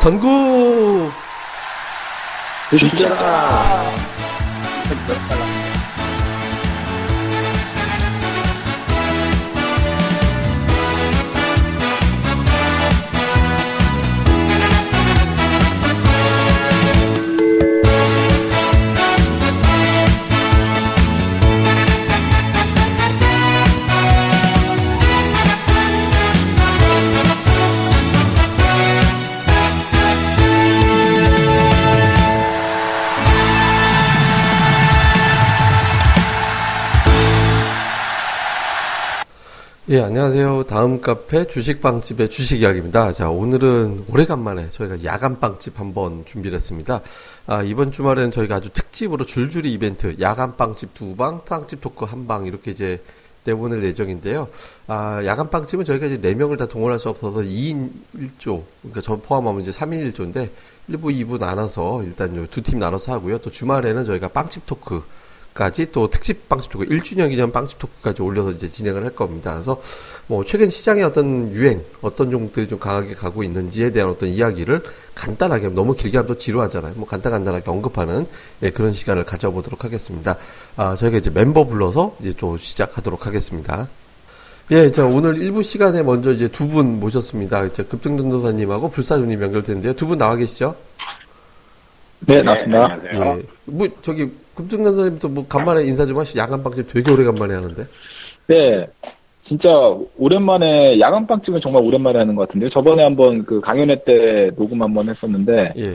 전구 진짜. 안녕하세요. 다음 카페 주식빵집의 주식 이야기입니다. 자, 오늘은 오래간만에 저희가 야간빵집 한번 준비를 했습니다. 아, 이번 주말에는 저희가 아주 특집으로 줄줄이 이벤트, 야간빵집 두 방, 빵집 토크 한 방, 이렇게 이제 내보낼 예정인데요. 아, 야간빵집은 저희가 이제 4명을 다 동원할 수 없어서 2인 1조, 그러니까 저 포함하면 이제 3인 1조인데, 1부, 2부 나눠서 일단 두 팀 나눠서 하고요. 또 주말에는 저희가 빵집 토크, 까지 또 특집 빵집 토크 1주년 기념 빵집 토크까지 올려서 이제 진행을 할 겁니다. 그래서 뭐 최근 시장의 어떤 유행, 어떤 종들이 좀 강하게 가고 있는지에 대한 어떤 이야기를 간단하게 너무 길게 하면 또 지루하잖아요. 뭐 간단 간단하게 언급하는 예, 그런 시간을 가져보도록 하겠습니다. 아, 저희가 이제 멤버 불러서 이제 또 시작하도록 하겠습니다. 예, 자, 오늘 1부 시간에 먼저 이제 두 분 모셨습니다. 이제 급등전도사님하고 불사조님 연결되는데요. 두 분 나와 계시죠? 네, 나왔습니다. 안녕하세요. 예. 뭐, 저기, 급등전도사님도 뭐, 간만에 인사 좀 하시죠. 야간 빵집 되게 오래간만에 하는데. 네. 진짜 오랜만에 야간 빵집은 정말 오랜만에 하는 것 같은데요. 저번에 한번 그 강연회 때 녹음 한번 했었는데, 예.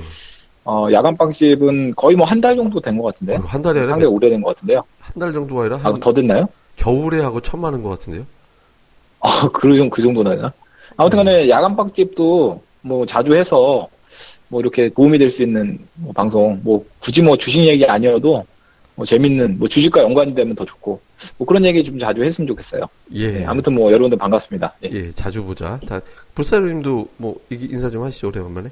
어, 야간 빵집은 거의 뭐 한 달 정도 된 것 같은데. 어, 한 달에 하려 상당히 오래된 것 같은데요. 한 달 정도가 아니라 아, 한더 됐나요? 겨울에 하고 천만 원것 같은데요. 아, 그, 정- 그 정도나 되나? 아무튼 간에 야간 빵집도 뭐 자주 해서 뭐 이렇게 도움이 될 수 있는 뭐 방송, 뭐 굳이 뭐 주식 얘기 아니어도 뭐 재밌는, 뭐 주식과 연관이 되면 더 좋고, 뭐 그런 얘기 좀 자주 했으면 좋겠어요. 예. 네, 아무튼 뭐 여러분들 반갑습니다. 예. 예, 자주 보자. 다, 불사님도 뭐, 이- 인사 좀 하시죠, 오래간만에.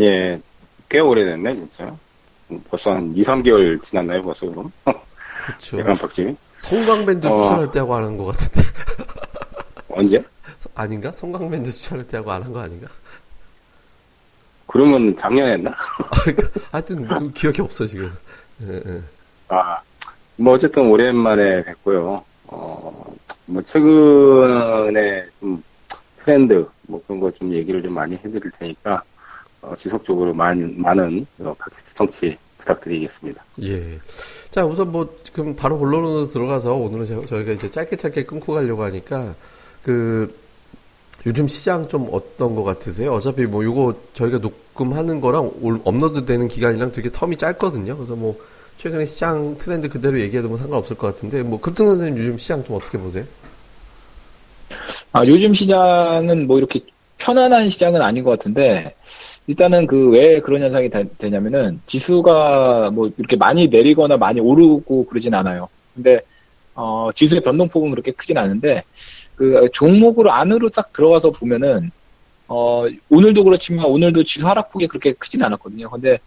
예, 꽤 오래됐네, 진짜. 벌써 한 2, 3개월 지났나요, 벌써 그럼? 그쵸. 야간 박집이? 송강밴드 어. 추천할 때 하고 안 한 것 같은데. 언제? 서- 아닌가? 송강밴드 추천할 때 하고 안 한 거 아닌가? 그러면 작년에 했나? 하여튼, 그 기억이 없어, 지금. 예, 예. 아, 뭐 어쨌든 오랜만에 뵙고요. 어, 뭐 최근에 좀 트렌드, 뭐 그런 거 좀 얘기를 좀 많이 해드릴 테니까, 어, 지속적으로 많은, 많은 어, 팟캐스트 청취 부탁드리겠습니다. 예. 자, 우선 뭐, 지금 바로 본론으로 들어가서 오늘은 저- 저희가 이제 짧게 짧게 끊고 가려고 하니까, 그, 요즘 시장 좀 어떤 것 같으세요? 어차피 뭐, 요거 저희가 녹음하는 거랑 올- 업로드 되는 기간이랑 되게 텀이 짧거든요. 그래서 뭐, 최근에 시장 트렌드 그대로 얘기해도 뭐 상관없을 것 같은데, 뭐, 급등 선생님 요즘 시장 좀 어떻게 보세요? 아, 요즘 시장은 뭐 이렇게 편안한 시장은 아닌 것 같은데, 일단은 그 왜 그런 현상이 되, 되냐면은 지수가 뭐 이렇게 많이 내리거나 많이 오르고 그러진 않아요. 근데, 어, 지수의 변동폭은 그렇게 크진 않은데, 그 종목으로 안으로 딱 들어가서 보면은, 어, 오늘도 그렇지만 오늘도 지수 하락폭이 그렇게 크진 않았거든요. 근데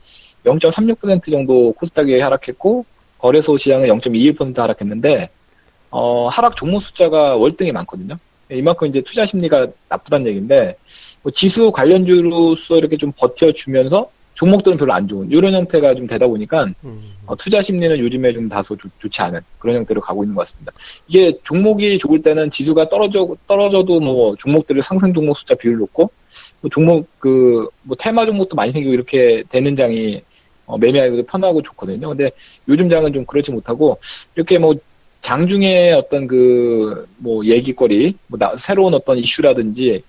0.36% 정도 코스닥이 하락했고, 거래소 시장은 0.21% 하락했는데, 어, 하락 종목 숫자가 월등히 많거든요. 이만큼 이제 투자 심리가 나쁘다는 얘기인데 뭐 지수 관련주로서 이렇게 좀 버텨주면서 종목들은 별로 안 좋은 이런 형태가 좀 되다 보니까 음, 어, 투자 심리는 요즘에 좀 다소 좋, 지 않은 그런 형태로 가고 있는 것 같습니다. 이게 종목이 좋을 때는 지수가 떨어져 떨어져도 뭐 종목들을 상승 종목 숫자 비율 놓고 뭐 종목 그 뭐 테마 종목도 많이 생기고 이렇게 되는 장이 어, 매매하기도 편하고 좋거든요. 근데 요즘 장은 좀 그렇지 못하고 이렇게 뭐 장중에 어떤 그 뭐 얘기거리, 뭐 나- 새로운 어떤 이슈라든지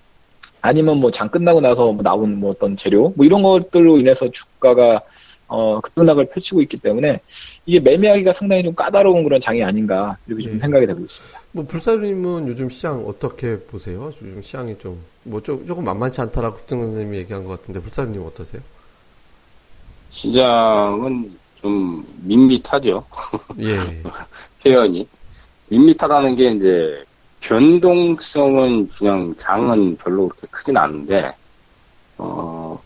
아니면 뭐 장 끝나고 나서 뭐 나온 뭐 어떤 재료 뭐 이런 것들로 인해서 주가가 어 급등락을 펼치고 있기 때문에 이게 매매하기가 상당히 좀 까다로운 그런 장이 아닌가 이렇게 좀 예. 생각이 되고 있습니다. 뭐, 불사님은 요즘 시장 어떻게 보세요? 요즘 시장이 좀, 뭐, 조, 조금 만만치 않다라고 급등 선생님이 얘기한 것 같은데, 불사님 어떠세요? 시장은 좀 밋밋하죠. 예. 표현이. 밋밋하다는 게 이제 변동성은 그냥 장은 별로 그렇게 크진 않은데, 어,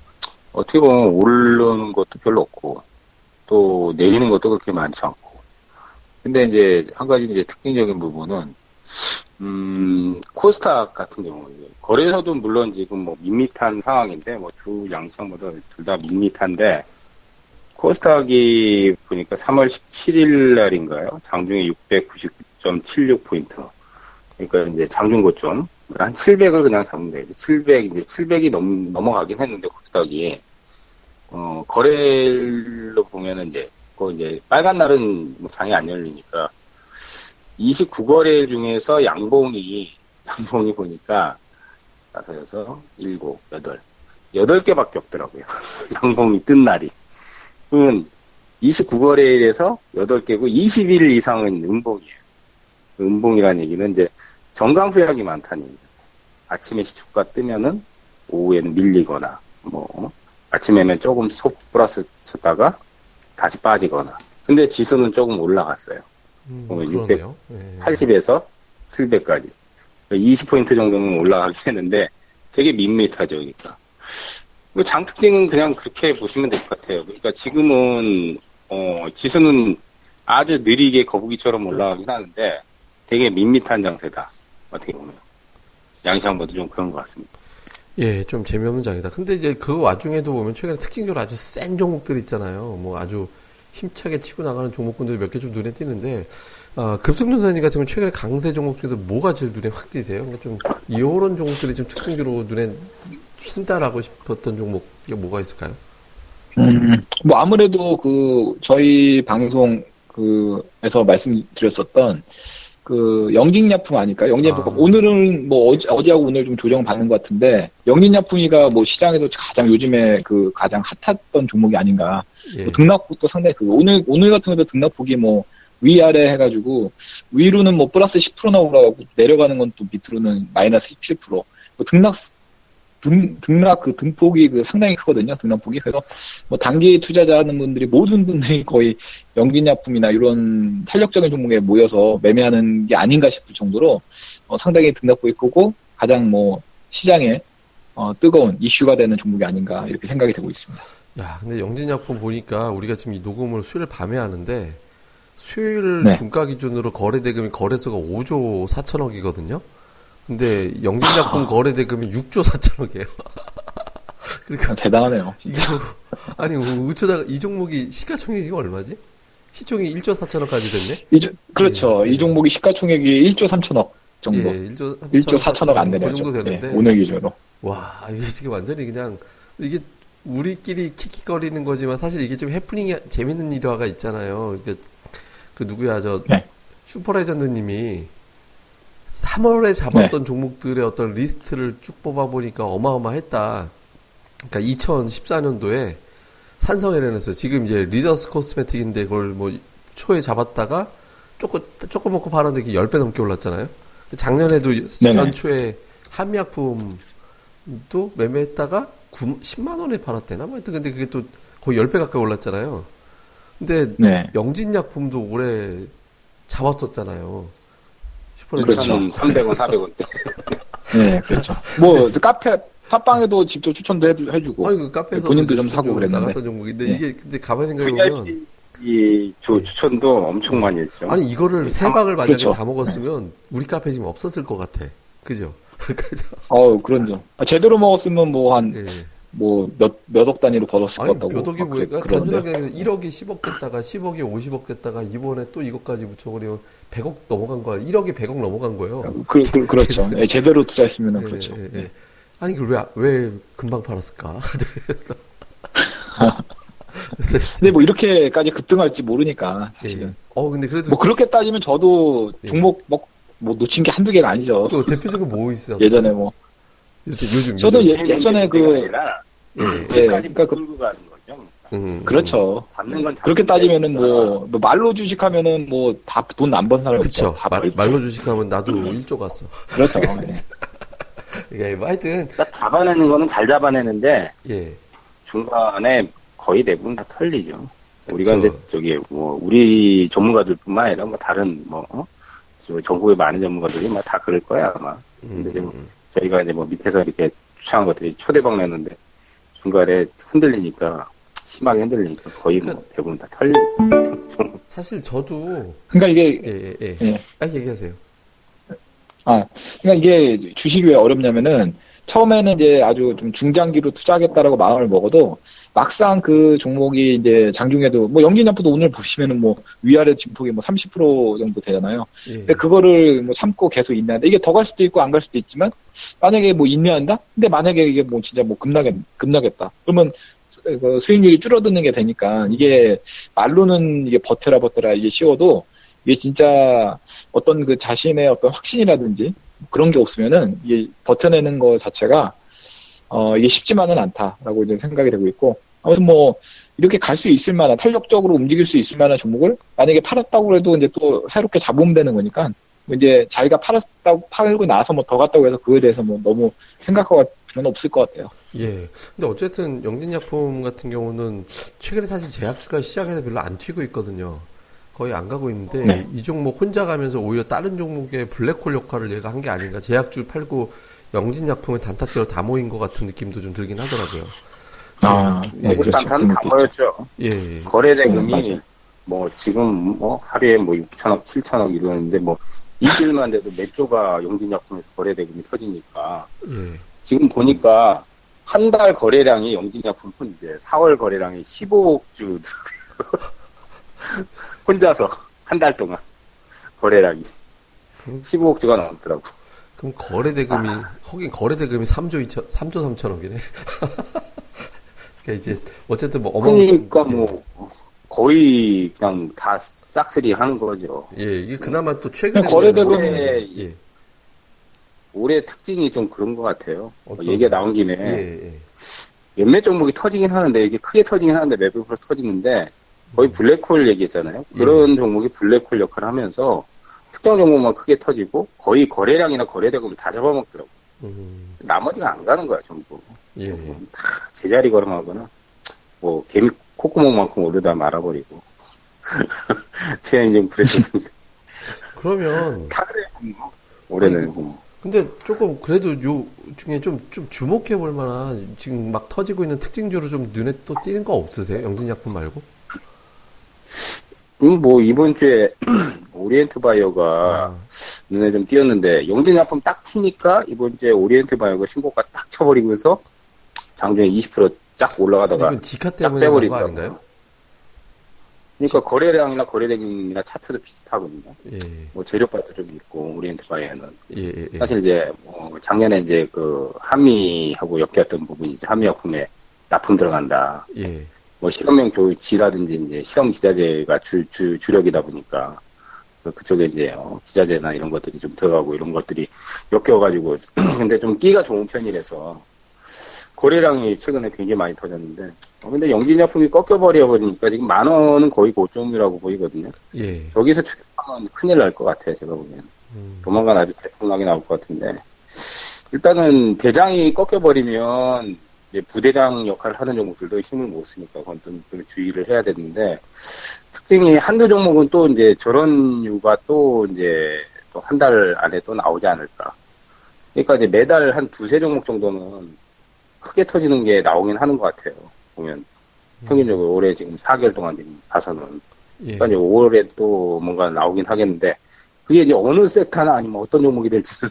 어떻게 보면 오르는 것도 별로 없고, 또 내리는 것도 그렇게 많지 않고. 근데 이제 한 가지 이제 특징적인 부분은, 음, 음, 코스닥 같은 경우 거래소도 물론 지금 뭐 밋밋한 상황인데 뭐 두 양상보다 둘다 밋밋한데 코스닥이 보니까 3월 17일 날인가요? 장중에 699.76 포인트. 그러니까 이제 장중 고점 한 700을 그냥 잡으면 되죠. 700 이제 700이 넘 넘어가긴 했는데 코스닥이 어 거래일로 보면은 이제 그 이제 빨간 날은 뭐 장이 안 열리니까 29거래일 중에서 양봉이 양봉이 보니까 다섯 여섯 일곱 여덟 여덟 개밖에 없더라고요. 양봉이 뜬 날이. 그러면 29거래일에서 8개고 21일 이상은 음봉이에요. 음봉이라는 얘기는 이제 정강후약이 많다는 얘기예요. 아침에 시초가 뜨면은 오후에는 밀리거나 뭐 아침에는 조금 소 플러스 쳤다가 다시 빠지거나 근데 지수는 조금 올라갔어요. 음, 어, 그러네요. 예. 80에서 700까지. 20포인트 정도는 올라가긴 했는데 되게 밋밋하죠, 그러니까. 뭐장 특징은 그냥 그렇게 보시면 될 것 같아요. 그러니까 지금은, 어, 지수는 아주 느리게 거북이처럼 올라가긴 하는데 되게 밋밋한 장세다. 어떻게 보면. 양시장보다 좀 그런 것 같습니다. 예, 좀 재미없는 장이다. 근데 이제 그 와중에도 보면 최근에 특징적으로 아주 센 종목들 있잖아요. 뭐 아주 힘차게 치고 나가는 종목군들이 몇 개 좀 눈에 띄는데, 어, 급등전단위 같은 경우 최근에 강세 종목 중에도 뭐가 제일 눈에 확 띄세요? 그러니까 좀, 이런 종목들이 좀 특징적으로 눈에 튄다라고 싶었던 종목이 뭐가 있을까요? 음, 뭐 아무래도 그 저희 방송 그에서 말씀드렸었던 그 영진약품 아닐까? 영진약품 아. 오늘은 뭐 어제, 어제하고 오늘 좀 조정 받는 것 같은데 영진약품이가 뭐 시장에서 가장 요즘에 그 가장 핫했던 종목이 아닌가? 예. 뭐 등락폭도 상당히 그 오늘 오늘 같은 경우도 등락폭이 뭐 위아래 해가지고 위로는 뭐 플러스 10%나 올라가고 내려가는 건 또 밑으로는 마이너스 17%. 뭐 등락 등, 등락 그 등폭이 그 상당히 크거든요. 등락폭이 그래서 뭐 단기 투자자하는 분들이 모든 분들이 거의 연기약품이나 이런 탄력적인 종목에 모여서 매매하는 게 아닌가 싶을 정도로 어, 상당히 등락폭이 크고 가장 뭐 시장에 어, 뜨거운 이슈가 되는 종목이 아닌가 이렇게 생각이 되고 있습니다. 야, 근데 영진약품 보니까 우리가 지금 이 녹음을 수요일 밤에 하는데, 수요일 네. 종가 기준으로 거래 대금이 거래소가 5조 4천억이거든요. 근데 영진약품 거래 대금이 6조 4천억이에요. 그러니까 대단하네요. 이거 아니 어쩌다가 이 종목이 시가총액이 지금 얼마지? 시총이 1조 4천억까지 됐네. 이, 조- 그렇죠. 예. 이 종목이 시가총액이 1조 3천억 정도. 예, 1조 1조 4천억 안그 되네요. 정도 좀. 되는데 예, 오늘 기준으로. 와 이게 지금 완전히 그냥 이게 우리끼리 킥킥거리는 거지만 사실 이게 좀 해프닝이 재밌는 일화가 있잖아요. 이게 그 누구야 저 네. 슈퍼레전드님이 3월에 잡았던 종목들의 어떤 리스트를 쭉 뽑아 보니까 어마어마했다. 그러니까 2014년도에 산성 L&S에서 지금 이제 리더스 코스메틱인데 그걸 뭐 초에 잡았다가 조금 조금 먹고 팔았는데 이게 10배 넘게 올랐잖아요. 작년에도. 연초에 한미약품도 매매했다가 9, 10만 원에 팔았대나? 뭐 하여튼 근데 그게 또 거의 10배 가까이 올랐잖아요. 근데 네. 영진약품도 올해 잡았었잖아요. 그렇죠. 슈퍼레전드. 300원, 400원 대. 네, 그렇죠. 뭐 카페 팟빵에도 직접 추천도 해, 해주고. 아니 그 카페에서 본인도 좀 사고 그랬는데. 나갔던 종목인데 네. 이게 근데 가만히 생각해 보면 이 조 추천도 엄청 많이 했죠. 아니 이거를 세 박을 만약에 그렇죠. 다 먹었으면 우리 카페 지금 없었을 것 같아. 그죠? 그죠? 어, 그런 점. 아, 제대로 먹었으면 뭐한 예. 뭐 몇 몇 억 단위로 벌었을 아니 것 같다고. 몇 억이 뭐야? 그래- 단순하게 그러는데. 1억이 10억 됐다가 10억이 50억 됐다가 이번에 또 이것까지 붙여버리면 100억 넘어간 거야. 1억이 100억 넘어간 거예요. 그, 그, 그렇죠. 예, 제대로 투자했으면 예, 그렇죠. 예, 예. 예. 아니 그걸 왜, 왜 금방 팔았을까? 근데 뭐 이렇게까지 급등할지 모르니까 예. 사실은. 어 근데 그래도 뭐 그렇게 따지면 저도 예. 종목 뭐, 뭐 놓친 게 한두 개가 아니죠. 또 대표적으로 뭐 있었어요? 예전에 뭐 요즘 요즘 저도 요즘. 예- 예전에 그- 아니라 예. 예, 그러니까 그- 끌고 가는 거죠. 음, 그렇죠. 잡는 건 그렇게 따지면은 뭐, 뭐 말로 주식하면은 뭐 다 돈 안 번 사람. 다 말. 말로 주식하면 나도 1조 갔어. 그렇죠. 예. 예, 뭐 하여튼, 그러니까 잡아내는 거는 잘 잡아내는데 예. 중간에 거의 대부분 다 털리죠. 우리가 그쵸. 이제 저기 뭐 우리 전문가들뿐만 아니라 뭐 다른 뭐 어? 저 전국의 많은 전문가들이 막 다 그럴 거야 아마. 음, 근데 뭐 음. 저희가 이제 뭐 밑에서 이렇게 추천한 것들이 초대박 내는데 중간에 흔들리니까 심하게 흔들리니까 거의 뭐 그러니까 대부분 다 털리죠. 사실 저도, 그러니까 이게 예, 예, 예. 예. 아, 얘기하세요. 아, 그러니까 이게 주식이 왜 어렵냐면은 처음에는 이제 아주 좀 중장기로 투자하겠다라고 마음을 먹어도 막상 그 종목이 이제 장중에도 뭐 영진야프도 오늘 보시면은 뭐 위아래 진폭이 뭐 30% 정도 되잖아요. 예. 근데 그거를 뭐 참고 계속 인내한다. 이게 더 갈 수도 있고 안 갈 수도 있지만 만약에 뭐 인내한다? 근데 만약에 이게 뭐 진짜 뭐 급나겠 급나겠다. 그러면 수- 그 수익률이 줄어드는 게 되니까 이게 말로는 이게 버텨라 버텨라 이게 쉬워도 이게 진짜 어떤 그 자신의 어떤 확신이라든지 그런 게 없으면은 이게 버텨내는 거 자체가 어 이게 쉽지만은 않다라고 이제 생각이 되고 있고 아무튼 뭐 이렇게 갈 수 있을 만한 탄력적으로 움직일 수 있을 만한 종목을 만약에 팔았다고 해도 이제 또 새롭게 잡으면 되는 거니까 뭐 이제 자기가 팔았다고 팔고 나서 뭐 더 갔다고 해서 그거에 대해서 뭐 너무 생각할 필요는 없을 것 같아요. 예. 근데 어쨌든 영진약품 같은 경우는 최근에 사실 제약주가 시장에서 별로 안 튀고 있거든요. 거의 안 가고 있는데 네. 이 종목 혼자 가면서 오히려 다른 종목의 블랙홀 역할을 얘가 한 게 아닌가. 제약주 팔고 영진약품을 단타치로 다 모인 것 같은 느낌도 좀 들긴 하더라고요. 아, 네, 뭐 그렇죠. 일단 다. 모였죠. 예. 예. 거래 음, 대금이. 뭐 지금 뭐 하루에 뭐 6천억, 7천억 이러는데 뭐 일주일만 돼도 몇 조가 용진약품에서 거래 대금이 터지니까 예. 지금 보니까 한 달 거래량이 영진약품은 이제 4월 거래량이 15억 주 혼자서 한 달 동안 거래량이 음. 15억 주가 넘더라고. 그럼 거래 대금이 거긴 거래 대금이 3조 2천 3조 3천억이네. 그러니까 이제 어쨌든 뭐 어마무시한 그러니까 뭐 거의 그냥 다 싹쓸이 하는 거죠. 예, 이게 그나마 또 최근에 거래 대금- 올해, 예. 올해 특징이 좀 그런 것 같아요. 뭐 어떤- 얘기가 나온 김에 예, 예. 몇몇 종목이 터지긴 하는데 이게 크게 터지긴 하는데 프로 터지는데 거의 블랙홀 얘기했잖아요. 그런 종목이 블랙홀 역할을 하면서 특정 종목만 크게 터지고 거의 거래량이나 거래대금을 다 잡아먹더라고. 음, 나머지가 안 가는 거야 전부. 예, 예. 다 제자리 걸음하거나 뭐 개미 콧구멍만큼 오르다 말아버리고. 그냥 좀 그랬었는데 그러면 다 그래요. 뭐. 올해는 뭐. 근데 조금 그래도 요 중에 좀, 좀 주목해 볼 만한 지금 막 터지고 있는 특징주로 좀 눈에 또 띄는 거 없으세요? 영진약품 말고? 음, 뭐 이번 주에 오리엔트 바이오가 아, 눈에 좀 띄었는데 영진약품 딱 튀니까 이번 주에 오리엔트 바이오가 신고가 딱 쳐버리면서 장중에 20%쫙 근데 올라가다가 쫙 그런 거. 아닌가요? 그러니까 거래량이나 거래대금이나 차트도 비슷하거든요. 예, 뭐 재료값도 좀 있고 오리엔트 바이오는 예, 예, 예. 사실 이제 뭐 작년에 이제 그 한미하고 엮였던 부분이 이제 한미약품에 납품 들어간다. 예, 뭐 실험용 조지라든지 이제 실험 기자재가 주, 주 주력이다 보니까 그- 그쪽에 이제 어, 기자재나 이런 것들이 좀 들어가고 이런 것들이 엮여가지고 근데 좀 끼가 좋은 편이라서 거래량이 최근에 굉장히 많이 터졌는데 어, 근데 영진약품이 꺾여버려 버리니까 지금 만 원은 거의 고점이라고 보이거든요. 예. 저기서 추격하면 큰일 날 것 같아요 제가 보기에는. 음, 조만간 아주 대풍락이 나올 것 같은데 일단은 대장이 꺾여버리면 이제 부대장 역할을 하는 종목들도 힘을 못 쓰니까 그건 좀, 좀 주의를 해야 되는데 특징이 한두 종목은 또 이제 저런 이유가 또 이제 또 한 달 안에 또 나오지 않을까. 그러니까 이제 매달 한 두세 종목 정도는 크게 터지는 게 나오긴 하는 것 같아요 보면. 평균적으로 올해 지금 4개월 동안 지금 봐서는. 예. 그러니까 이제 5월에 또 뭔가 나오긴 하겠는데 그게 이제 어느 섹터나 아니면 어떤 종목이 될지는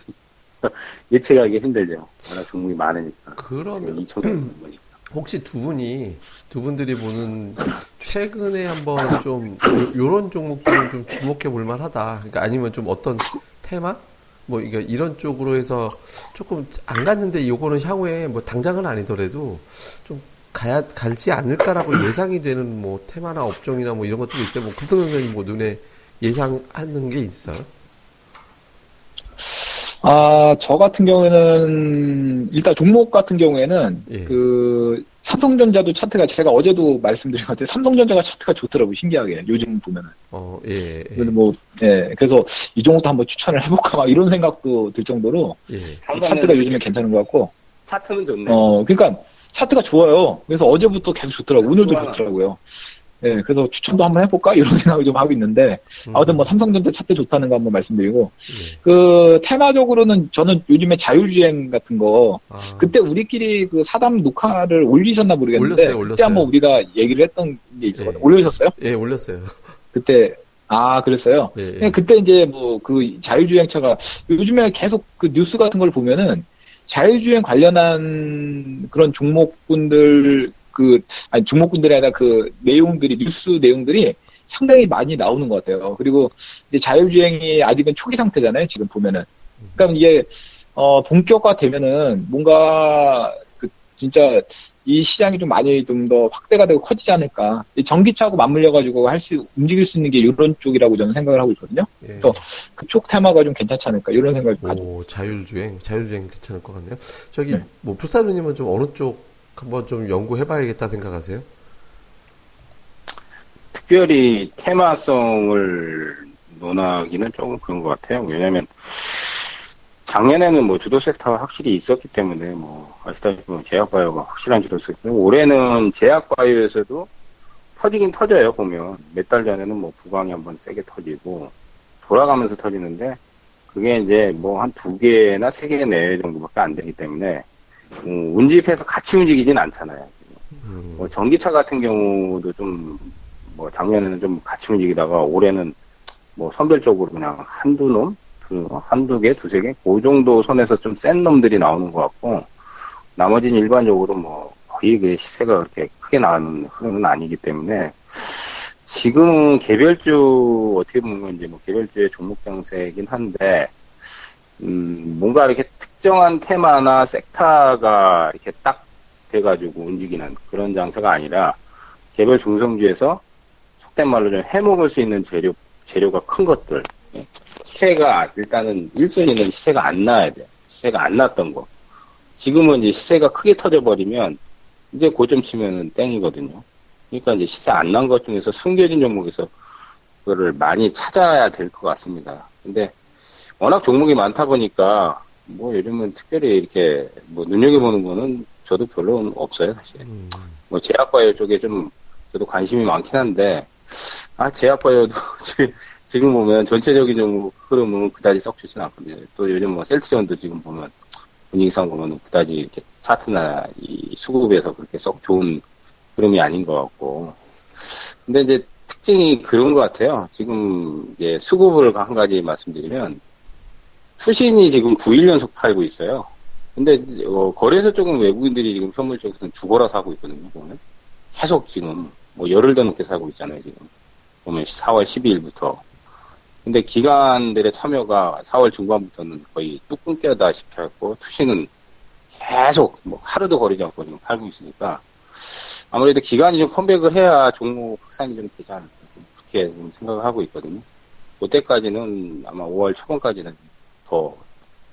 예측하기 힘들죠. 워낙 종목이 많으니까. 그러면 2천 개 보니까. 혹시 두 분이 두 분들이 보는 최근에 한번 좀 요- 요런 종목들은 좀 주목해 볼 만하다. 그러니까 아니면 좀 어떤 테마? 뭐 이게 이런 쪽으로 해서 조금 안 갔는데 요거는 향후에 뭐 당장은 아니더라도 좀 가야 갈지 않을까라고 예상이 되는 뭐 테마나 업종이나 뭐 이런 것들이 있어요. 뭐 급등은 뭐 눈에 예상하는 게 있어요. 아, 저 같은 경우에는, 일단 종목 같은 경우에는, 예. 그, 삼성전자도 차트가 제가 어제도 말씀드린 것 같아요. 삼성전자가 차트가 좋더라고요, 신기하게. 요즘 보면은. 어, 예, 예, 그래서 뭐, 예, 그래서 이 종목도 한번 추천을 해볼까, 막 이런 생각도 들 정도로, 예. 이 차트가 요즘에 괜찮은 것 같고, 차트는 좋네. 어, 그러니까 차트가 좋아요. 그래서 어제부터 계속 좋더라고 요. 오늘도 좋아. 좋더라고요. 예, 그래서 추천도 한번 해볼까? 이런 생각을 좀 하고 있는데, 음, 아무튼 뭐 삼성전자 차트 좋다는 거 한번 말씀드리고, 예. 그, 테마적으로는 저는 요즘에 자율주행 같은 거, 아, 그때 우리끼리 그 사담 녹화를 올리셨나 모르겠는데, 올렸어요, 그때 올렸어요. 한번 우리가 얘기를 했던 게 있었거든요. 예. 올리셨어요? 예, 올렸어요. 그때, 아, 그랬어요? 예, 예. 그때 이제 뭐 그 자율주행차가 요즘에 계속 그 뉴스 같은 걸 보면은 자율주행 관련한 그런 종목군들 그 아니 종목군들이 아니라 그 내용들이 뉴스 내용들이 상당히 많이 나오는 것 같아요. 그리고 이제 자율주행이 아직은 초기 상태잖아요. 지금 보면은. 그러니까 이게 어 본격화 되면은 뭔가 그 진짜 이 시장이 좀 많이 좀 더 확대가 되고 커지지 않을까. 이 전기차하고 맞물려 가지고 할 수 움직일 수 있는 게 이런 쪽이라고 저는 생각을 하고 있거든요. 예. 그래서 그쪽 테마가 좀 괜찮지 않을까 이런 생각을 가지고. 오, 자율주행, 자율주행 괜찮을 것 같네요. 저기, 네. 뭐, 불사르님은 좀 어느 쪽 한번 좀 연구해봐야겠다 생각하세요? 특별히 테마성을 논하기는 조금 그런 것 같아요. 왜냐면 작년에는 뭐 주도 섹터가 확실히 있었기 때문에 뭐 아시다시피 뭐 제약바이오가 확실한 주도 섹터. 올해는 제약바이오에서도 터지긴 터져요 보면 몇 달 전에는 뭐 부광이 한번 세게 터지고 돌아가면서 터지는데 그게 이제 뭐 한 두 개나 세 개내 정도밖에 안 되기 때문에 음, 운집해서 같이 움직이진 않잖아요. 음, 뭐 전기차 같은 경우도 좀 뭐 작년에는 좀 같이 움직이다가 올해는 뭐 선별적으로 그냥 한두 놈, 두, 한두 개, 두세 개, 그 정도 선에서 좀 센 놈들이 나오는 것 같고 나머지는 일반적으로 뭐 거의 그 시세가 그렇게 크게 나가는 흐름은 아니기 때문에 지금 개별주 어떻게 보면 이제 뭐 개별주의 종목 장세이긴 한데 음 뭔가 이렇게 특정한 테마나 섹터가 이렇게 딱 돼가지고 움직이는 그런 장세가 아니라 개별 중성주에서 속된 말로 좀 해먹을 수 있는 재료 재료가 큰 것들. 예. 시세가 일단은 1순위는 시세가 안 나야 돼 시세가 안 났던 거. 지금은 이제 시세가 크게 터져버리면 이제 고점 치면은 땡이거든요. 그러니까 이제 시세 안 난 것 중에서 숨겨진 종목에서 그거를 많이 찾아야 될 것 같습니다. 근데 워낙 종목이 많다 보니까 뭐 요즘은 특별히 이렇게 뭐 눈여겨보는 거는 저도 별로 없어요 사실 음, 뭐 제약바이오 쪽에 좀 저도 관심이 많긴 한데 아 제약바이오도 지금 지금 보면 전체적인 종목 흐름은 그다지 썩 좋진 않거든요. 또 요즘 뭐 셀트리온도 지금 보면 분위기상 보면 그다지 이렇게 차트나 이 수급에서 그렇게 썩 좋은 흐름이 아닌 것 같고 근데 이제 특징이 그런 것 같아요. 지금 이제 수급을 한 가지 말씀드리면 수신이 지금 9일 연속 팔고 있어요. 근데 어, 거래소 쪽은 외국인들이 지금 현물 쪽에서는 죽어라 사고 있거든요. 보면 계속 지금 뭐 열흘 더 넘게 사고 있잖아요. 지금 보면 4월 12일부터. 근데 기관들의 참여가 4월 중반부터는 거의 뚝 끊겨다시피 했고 투신은 계속 뭐 하루도 거리지 않고 지금 팔고 있으니까 아무래도 기간이 좀 컴백을 해야 종목 확산이 좀 되지 않을까 좀 그렇게 좀 생각을 하고 있거든요. 그때까지는 아마 5월 초반까지는 더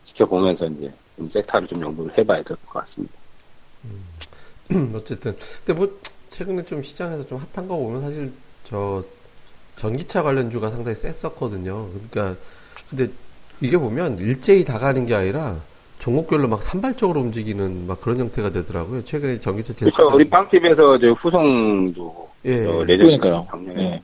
지켜보면서 이제 좀 섹터를 좀 연구를 해봐야 될 것 같습니다. 어쨌든. 근데 뭐, 최근에 좀 시장에서 좀 핫한 거 보면 사실 저 전기차 관련주가 상당히 셌었거든요. 그러니까, 근데 이게 보면 일제히 다 가는 게 아니라 종목별로 막 산발적으로 움직이는 막 그런 형태가 되더라고요. 최근에 전기차 그러니까 제스가 우리 빵집에서 저 후성도 예, 저 예. 레전드 그러니까요. 작년에 예,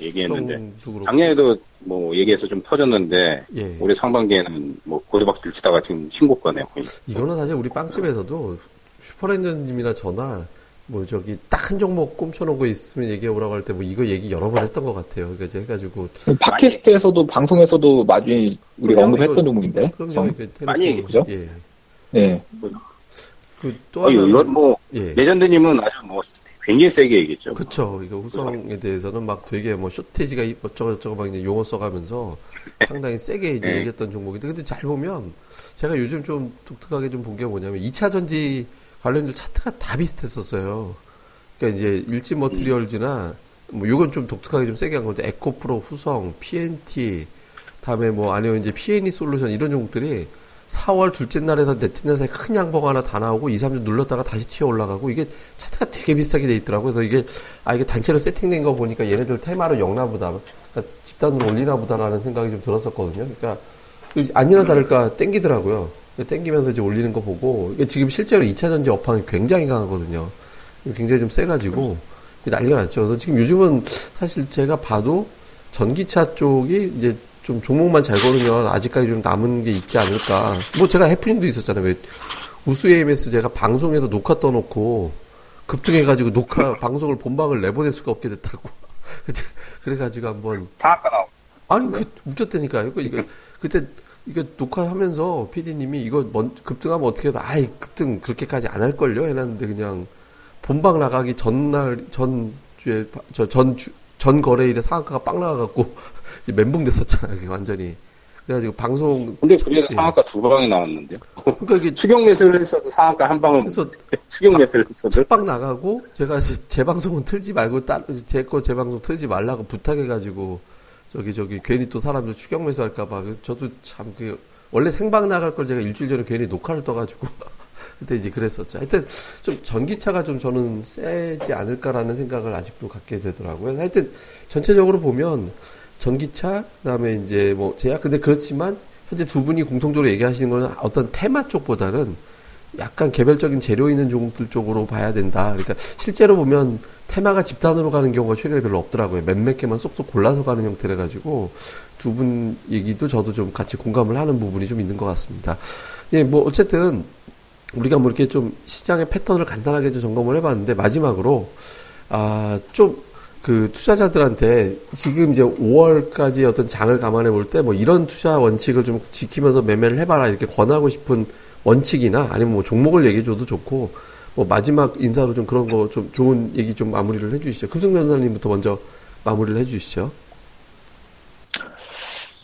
얘기했는데 성도 그렇고. 작년에도 뭐 얘기해서 좀 터졌는데 예. 올해 상반기에는 뭐 고조박질 치다가 지금 신고가네요. 거의. 이거는 사실 우리 빵집에서도 슈퍼레인저님이나 저나 뭐 저기 딱 한 종목 꼼쳐놓은 거 있으면 얘기해 보라고 할 때 뭐 이거 얘기 여러 번 했던 것 같아요. 그러니까 이제 해가지고 팟캐스트에서도 방송에서도 많이 우리가 언급했던 이거- 종목인데. 그럼요. 많이 얘기- 그죠? 예. 네. 그또 어, 이건 하나는 뭐 예. 레전드님은 아주 뭐 굉장히 세게 얘기했죠. 그쵸. 이거 후성에 대해서는 막 되게 뭐 쇼테지가 이- 어쩌고저쩌고 막 이제 용어 써가면서 상당히 세게 이제 네. 얘기했던 종목인데 근데 잘 보면 제가 요즘 좀 독특하게 좀 본 게 뭐냐면 2차 전지 관련주 차트가 다 비슷했었어요. 그러니까 이제 일지 머티리얼즈나 뭐 요건 좀 독특하게 좀 세게 한 건데 에코프로, 후성, PNT 다음에 뭐 아니면 이제 PNE 솔루션 이런 종목들이 4월 둘째 날에서 넷째 날 사이 큰 양보가 하나 다 나오고 2, 3주 눌렀다가 다시 튀어 올라가고 이게 차트가 되게 비슷하게 돼 있더라고요. 그래서 이게 아 이게 단체로 세팅된 거 보니까 얘네들 테마로 엮나 보다. 그러니까 집단으로 올리나 보다라는 생각이 좀 들었었거든요. 그러니까 그 아니나 다를까 땡기더라고요. 땡기면서 이제 올리는 거 보고 이게 지금 실제로 2차 전지 업황이 굉장히 강하거든요. 굉장히 좀 세가지고 난리가 났죠. 그래서 지금 요즘은 사실 제가 봐도 전기차 쪽이 이제 좀 종목만 잘 고르면 아직까지 좀 남은 게 있지 않을까. 뭐 제가 해프닝도 있었잖아요. 왜 우수 AMS 제가 방송에서 녹화 떠놓고 급등해가지고 녹화 방송을 본방을 내보낼 수가 없게 됐다고. 그래가지고 한번. 아니 그 웃겼다니까요. 이거 이거 그때 이거 녹화하면서 PD님이 이거 먼, 급등하면 어떻게 해도 아이 급등 그렇게까지 안 할 걸요 해놨는데 그냥 본방 나가기 전날 전 주에 저전전 전 거래일에 상한가가 빵 나와갖고 이제 멘붕 됐었잖아요. 완전히. 그래가지고 방송 근데 그래도 예. 상한가 두 방이 나왔는데요. 그러니까 이게 추경 매수를 했어도 상한가 한 방은 그래서 추경 매수를 했어도 첫방 나가고 제가 제, 제 방송은 틀지 말고 제거 제 방송 틀지 말라고 부탁해가지고 저기 저기 괜히 또 사람들 추경 매수할까봐 저도 참 그 원래 생방 나갈 걸 제가 일주일 전에 괜히 녹화를 떠가지고 그때 이제 그랬었죠. 하여튼 좀 전기차가 좀 저는 세지 않을까라는 생각을 아직도 갖게 되더라고요. 하여튼 전체적으로 보면 전기차 그다음에 이제 뭐 제약 근데 그렇지만 현재 두 분이 공통적으로 얘기하시는 거는 어떤 테마 쪽보다는 약간 개별적인 재료 있는 종목들 쪽으로 봐야 된다. 그러니까 실제로 보면 테마가 집단으로 가는 경우가 최근에 별로 없더라고요. 몇몇 개만 쏙쏙 골라서 가는 형태래 가지고 두 분 얘기도 저도 좀 같이 공감을 하는 부분이 좀 있는 것 같습니다. 예, 뭐 어쨌든 우리가 뭐 이렇게 좀 시장의 패턴을 간단하게 좀 점검을 해봤는데 마지막으로 아 좀 그 투자자들한테 지금 이제 5월까지 어떤 장을 감안해 볼 때 뭐 이런 투자 원칙을 좀 지키면서 매매를 해봐라 이렇게 권하고 싶은 원칙이나 아니면 뭐 종목을 얘기해줘도 좋고 뭐 마지막 인사로 좀 그런 거 좀 좋은 얘기 좀 마무리를 해주시죠. 금승 변호사님부터 먼저 마무리를 해주시죠.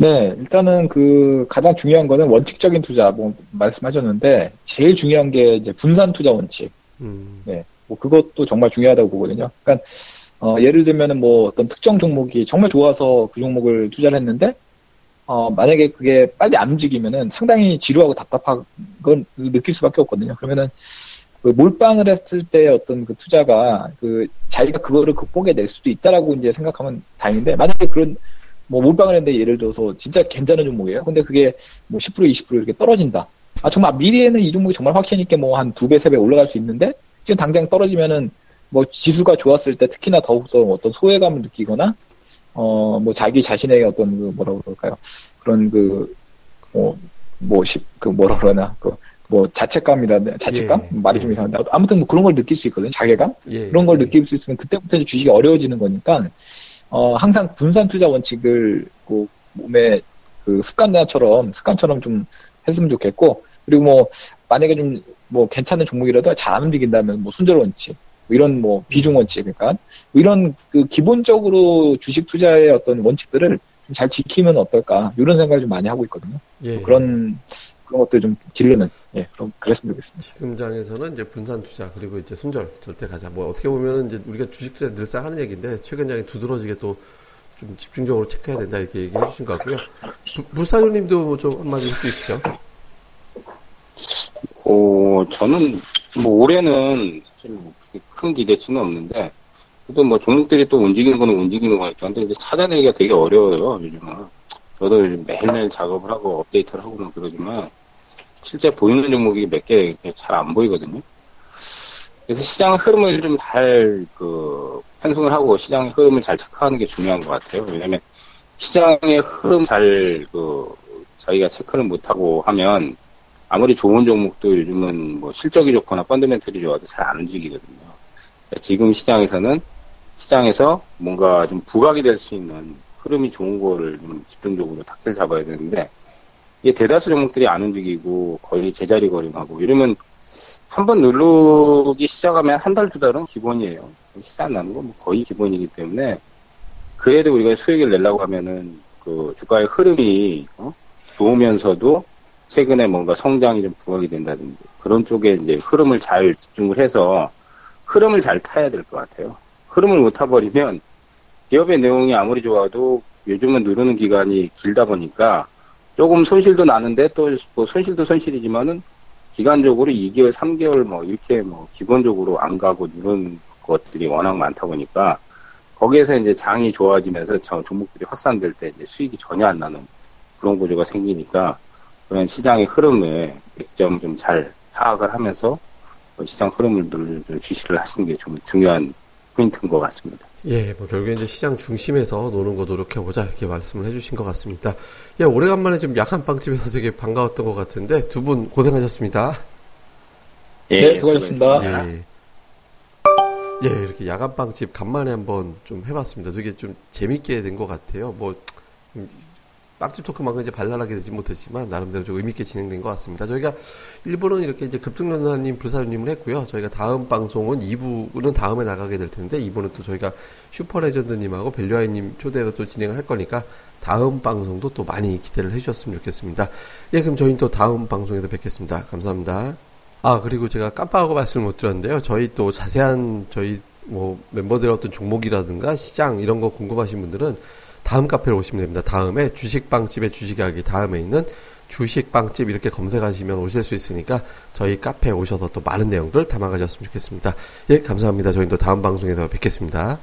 네, 일단은 그 가장 중요한 거는 원칙적인 투자 뭐 말씀하셨는데 제일 중요한 게 이제 분산 투자 원칙. 음, 네, 뭐 그것도 정말 중요하다고 보거든요. 그러니까 어, 예를 들면은 뭐 어떤 특정 종목이 정말 좋아서 그 종목을 투자를 했는데 어, 만약에 그게 빨리 안 움직이면은 상당히 지루하고 답답한 건 느낄 수밖에 없거든요. 그러면은 그 몰빵을 했을 때 어떤 그 투자가 그 자기가 그거를 극복해 낼 수도 있다라고 이제 생각하면 다행인데 만약에 그런 뭐 몰빵을 했는데 예를 들어서 진짜 괜찮은 종목이에요. 근데 그게 뭐 10% 20% 이렇게 떨어진다. 아 정말 미래에는 이 종목이 정말 확신 있게 뭐 한 두 배 세 배 올라갈 수 있는데 지금 당장 떨어지면은 뭐 지수가 좋았을 때 특히나 더욱더 어떤 소외감을 느끼거나 어 뭐 자기 자신에게 어떤 그 뭐라 그럴까요 그런 그뭐뭐그 뭐라 그러나 그 뭐 자책감이라든 자책감 예, 말이 좀 예. 이상한데 아무튼 뭐 그런 걸 느낄 수 있거든요 자괴감 예, 그런 걸 예. 느낄 수 있으면 그때부터 이제 주식이 어려워지는 거니까 어 항상 분산 투자 원칙을 그 몸에 그 습관처럼 습관처럼 좀 했으면 좋겠고 그리고 뭐 만약에 좀 뭐 괜찮은 종목이라도 잘 안 움직인다면 뭐 손절 원칙 뭐 이런 뭐 비중 원칙 그러니까 뭐 이런 그 기본적으로 주식 투자의 어떤 원칙들을 좀 잘 지키면 어떨까 이런 생각을 좀 많이 하고 있거든요. 예. 그런 그런 것들 좀 기르는 예 그럼 그랬으면 좋겠습니다. 지금 장에서는 이제 분산 투자 그리고 이제 손절 절대 가자. 뭐 어떻게 보면은 이제 우리가 주식 투자 늘상 하는 얘기인데 최근 장에 두드러지게 또 좀 집중적으로 체크해야 된다 이렇게 얘기해 주신 것 같고요. 불사조님도 뭐좀 한마디 할수 있으시죠? 어, 저는 뭐 올해는 뭐큰 기대치는 없는데 그래도 뭐 종목들이 또 움직이는 거는 움직이는 거니까 근데 이제 찾아내기가 되게 어려워요 요즘은 저도 매일매일 작업을 하고 업데이트를 하고 막 그러지만 실제 보이는 종목이 몇 개 잘 안 보이거든요 그래서 시장 흐름을 좀 잘 그 편성을 하고 시장의 흐름을 잘 체크하는 게 중요한 것 같아요 왜냐면 시장의 흐름 잘 그 자기가 체크를 못하고 하면 아무리 좋은 종목도 요즘은 뭐 실적이 좋거나 펀더멘털이 좋아도 잘 안 움직이거든요. 그러니까 지금 시장에서는 시장에서 뭔가 좀 부각이 될 수 있는 흐름이 좋은 거를 좀 집중적으로 탁들 잡아야 되는데 이게 대다수 종목들이 안 움직이고 거의 제자리 걸음하고 이러면 한 번 누르기 시작하면 한 달 두 달은 기본이에요. 시작 나는 건뭐 거의 기본이기 때문에 그래도 우리가 수익을 내려고 하면은 그 주가의 흐름이 어? 좋으면서도 최근에 뭔가 성장이 좀 부각이 된다든지 그런 쪽에 이제 흐름을 잘 집중을 해서 흐름을 잘 타야 될 것 같아요. 흐름을 못 타버리면 기업의 내용이 아무리 좋아도 요즘은 누르는 기간이 길다 보니까 조금 손실도 나는데 또 뭐 손실도 손실이지만은 기간적으로 2개월, 3개월 뭐 이렇게 뭐 기본적으로 안 가고 누르는 것들이 워낙 많다 보니까 거기에서 이제 장이 좋아지면서 저 종목들이 확산될 때 이제 수익이 전혀 안 나는 그런 구조가 생기니까 그런 시장의 흐름에 맥점 좀 잘 파악을 하면서 그 시장 흐름을 늘 주시를 하시는 게 좀 중요한 포인트인 것 같습니다. 예, 뭐 결국에 이제 시장 중심에서 노는 거 노력해보자 이렇게 말씀을 해주신 것 같습니다. 예, 오래간만에 좀 약한 빵집에서 되게 반가웠던 것 같은데 두 분 고생하셨습니다. 네, 수고하셨습니다. 예. 예, 이렇게 야간 빵집 간만에 한번 좀 해봤습니다. 되게 좀 재밌게 된 것 같아요. 뭐, 음, 빵집 토크만큼 이제 발랄하게 되지 못했지만, 나름대로 좀 의미있게 진행된 것 같습니다. 저희가 1부는 이렇게 이제 급등연사님, 불사님을 했고요. 저희가 다음 방송은 2부는 다음에 나가게 될 텐데, 2부는 또 저희가 슈퍼레전드님하고 벨류아이님 초대해서 또 진행을 할 거니까, 다음 방송도 또 많이 기대를 해주셨으면 좋겠습니다. 예, 그럼 저희는 또 다음 방송에서 뵙겠습니다. 감사합니다. 아, 그리고 제가 깜빡하고 말씀을 못 드렸는데요. 저희 또 자세한 저희 뭐 멤버들의 어떤 종목이라든가 시장 이런 거 궁금하신 분들은 다음 카페로 오시면 됩니다. 다음에 주식빵집의 주식이야기 다음에 있는 주식빵집 이렇게 검색하시면 오실 수 있으니까 저희 카페에 오셔서 또 많은 내용들 담아가셨으면 좋겠습니다. 예, 감사합니다. 저희는 또 다음 방송에서 뵙겠습니다.